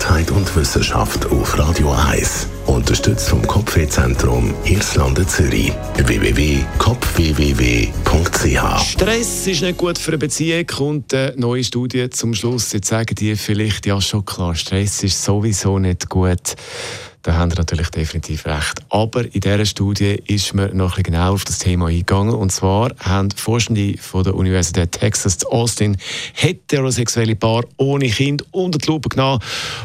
Gesundheit und Wissenschaft auf Radio 1. Unterstützt vom Kopfwehzentrum Irlande Zürich. www.kopfwww.ch Stress ist nicht gut für eine Beziehung. Kommt eine neue Studie zum Schluss. Jetzt sagen die vielleicht, ja schon klar, Stress ist sowieso nicht gut. Da haben Sie natürlich definitiv recht. Aber in dieser Studie ist man noch ein genau auf das Thema eingegangen. Und zwar haben Forschende von der Universität Texas zu Austin heterosexuelle Paar ohne Kind unter die Lupe genommen,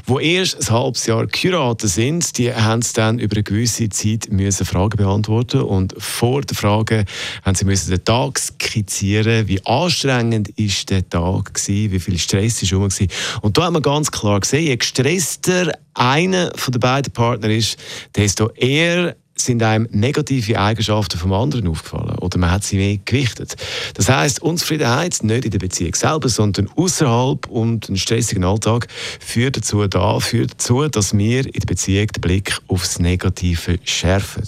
die erst ein halbes Jahr geheiratet sind. Die haben dann über eine gewisse Zeit müssen Fragen beantworten. Und vor der Frage haben sie müssen den Tag skizzieren, wie anstrengend ist der Tag gewesen, wie viel Stress ist rum Und da haben wir ganz klar gesehen, je gestresster einer von den beiden Partner ist, desto eher sind einem negative Eigenschaften vom anderen aufgefallen oder man hat sie mehr gewichtet. Das heißt, Unzufriedenheit nicht in der Beziehung selber, sondern außerhalb und einen stressigen Alltag führt dazu da, führt dazu, dass wir in der Beziehung den Blick aufs Negative schärfen.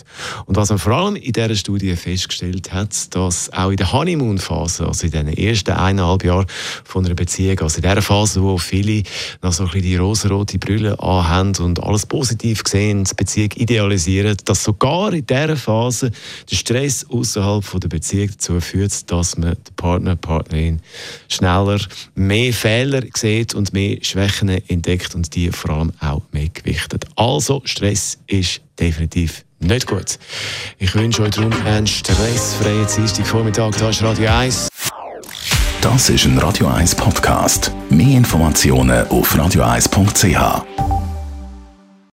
Und was man vor allem in dieser Studie festgestellt hat, dass auch in der Honeymoon-Phase, also in den ersten eineinhalb Jahren von einer Beziehung, also in der Phase, wo viele noch so ein bisschen die rosarote Brille anhaben und alles positiv sehen, die Beziehung idealisieren, dass so sogar in dieser Phase der Stress außerhalb der Beziehung dazu führt, dass man den Partner, Partnerin schneller mehr Fehler sieht und mehr Schwächen entdeckt und die vor allem auch mehr gewichtet. Also Stress ist definitiv nicht gut. Ich wünsche euch darum einen stressfreien Dienstagvormittag. Das ist Radio 1. Das ist ein Radio 1 Podcast. Mehr Informationen auf radio1.ch.